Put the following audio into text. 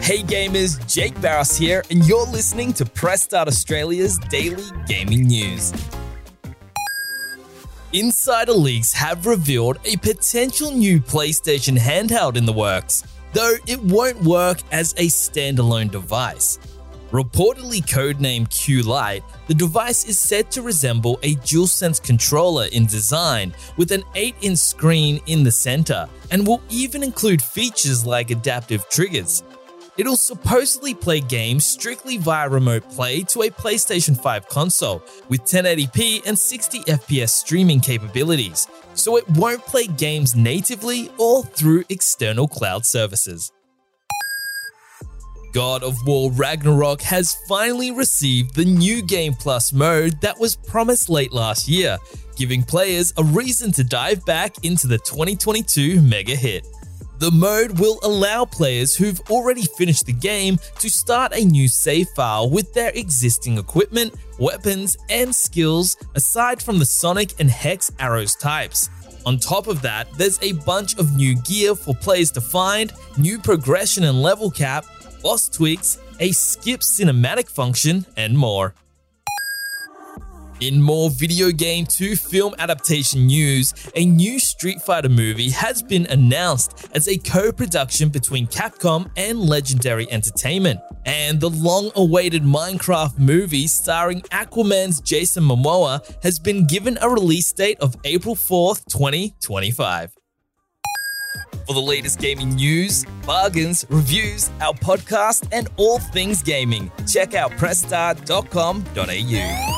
Hey gamers, Jake Barros here, and you're listening to Press Start Australia's daily gaming news. Insider leaks have revealed a potential new PlayStation handheld in the works, though it won't work as a standalone device. Reportedly codenamed Q Lite, the device is said to resemble a DualSense controller in design, with an 8 inch screen in the center, and will even include features like adaptive triggers. It'll supposedly play games strictly via remote play to a PlayStation 5 console with 1080p and 60 FPS streaming capabilities, so it won't play games natively or through external cloud services. God of War Ragnarok has finally received the new Game Plus mode that was promised late last year, giving players a reason to dive back into the 2022 mega hit. The mode will allow players who've already finished the game to start a new save file with their existing equipment, weapons, and skills aside from the Sonic and Hex arrows types. On top of that, there's a bunch of new gear for players to find, new progression and level cap, boss tweaks, a skip cinematic function, and more. In more video game to film adaptation news, a new Street Fighter movie has been announced as a co production between Capcom and Legendary Entertainment. And the long awaited Minecraft movie starring Aquaman's Jason Momoa has been given a release date of April 4th, 2025. For the latest gaming news, bargains, reviews, our podcast, and all things gaming, check out pressstart.com.au.